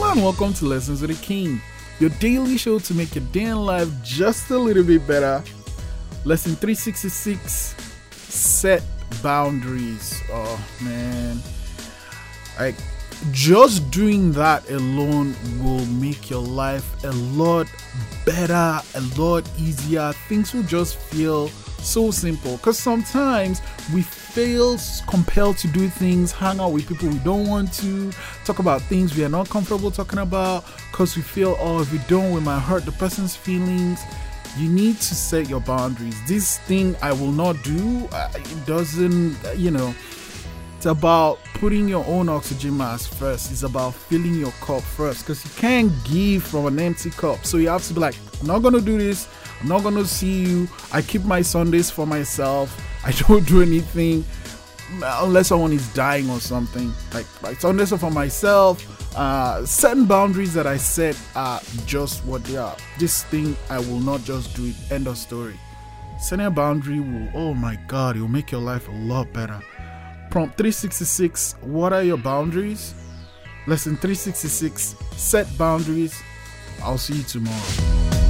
welcome to Lessons with the King, your daily show to make your day in life just a little bit better. Lesson 366 Set boundaries. Oh man. Like just doing that alone will make your life a lot better, a lot easier. Things will just feel so simple because sometimes we feel compelled to do things, hang out with people we don't want to, talk about things we are not comfortable talking about because we feel, oh, if we don't, we might hurt the person's feelings. You need to set your boundaries. This thing I will not do, it doesn't, you know, it's about putting your own oxygen mask first. It's about filling your cup first because you can't give from an empty cup. So you have to be like, I'm not going to do this. I'm not gonna see you. I keep my Sundays for myself. I don't do anything unless someone is dying or something. Like my Sundays are for myself. Uh, certain boundaries that I set are just what they are. This thing I will not just do it. End of story. Setting a boundary will, oh my god, it will make your life a lot better. Prompt 366 What are your boundaries? Lesson 366 Set boundaries. I'll see you tomorrow.